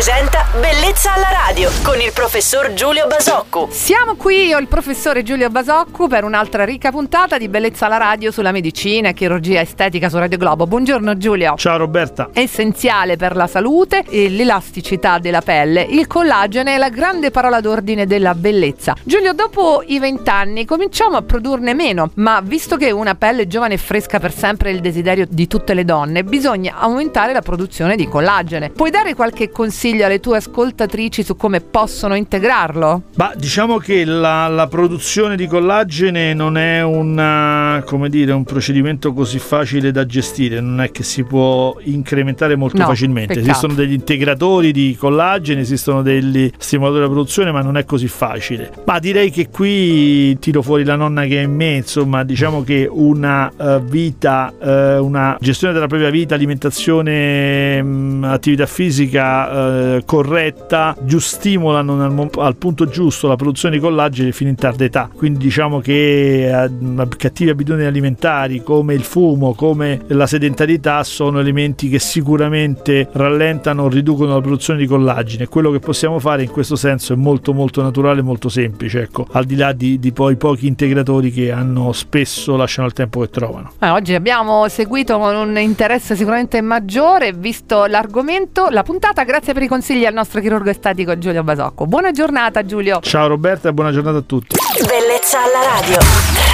presenta Bellezza alla radio con il professor Giulio Basocco. Siamo qui io e il professore Giulio Basocco per un'altra ricca puntata di Bellezza alla radio sulla medicina e chirurgia estetica su Radio Globo. Buongiorno Giulio. Ciao Roberta. Essenziale per la salute e l'elasticità della pelle, il collagene è la grande parola d'ordine della bellezza. Giulio, dopo i vent'anni cominciamo a produrne meno, ma visto che una pelle giovane e fresca per sempre è il desiderio di tutte le donne, bisogna aumentare la produzione di collagene. Puoi dare qualche consiglio alle tue ascoltatrici su come possono integrarlo? Ma diciamo che la, la produzione di collagene non è una, dire, un procedimento così facile da gestire, non è che si può incrementare molto no, facilmente. Peccato. Esistono degli integratori di collagene, esistono degli stimolatori della produzione, ma non è così facile. Ma direi che qui tiro fuori la nonna che è in me, insomma, diciamo che una uh, vita, uh, una gestione della propria vita, alimentazione, mh, attività fisica uh, corretta, giusto stimolano al, al, punto giusto la produzione di collagene fino in tarda età. Quindi diciamo che cattive abitudini alimentari come il fumo, come la sedentarietà sono elementi che sicuramente rallentano o riducono la produzione di collagene. Quello che possiamo fare in questo senso è molto molto naturale e molto semplice, ecco, al di là di, di poi pochi integratori che hanno spesso lasciano il tempo che trovano. Eh, oggi abbiamo seguito con un interesse sicuramente maggiore, visto l'argomento, la puntata, grazie per i consigli al nostro chirurgo estetico Giulio Basocco. Buona giornata Giulio. Ciao Roberta e buona giornata a tutti. Bellezza alla radio.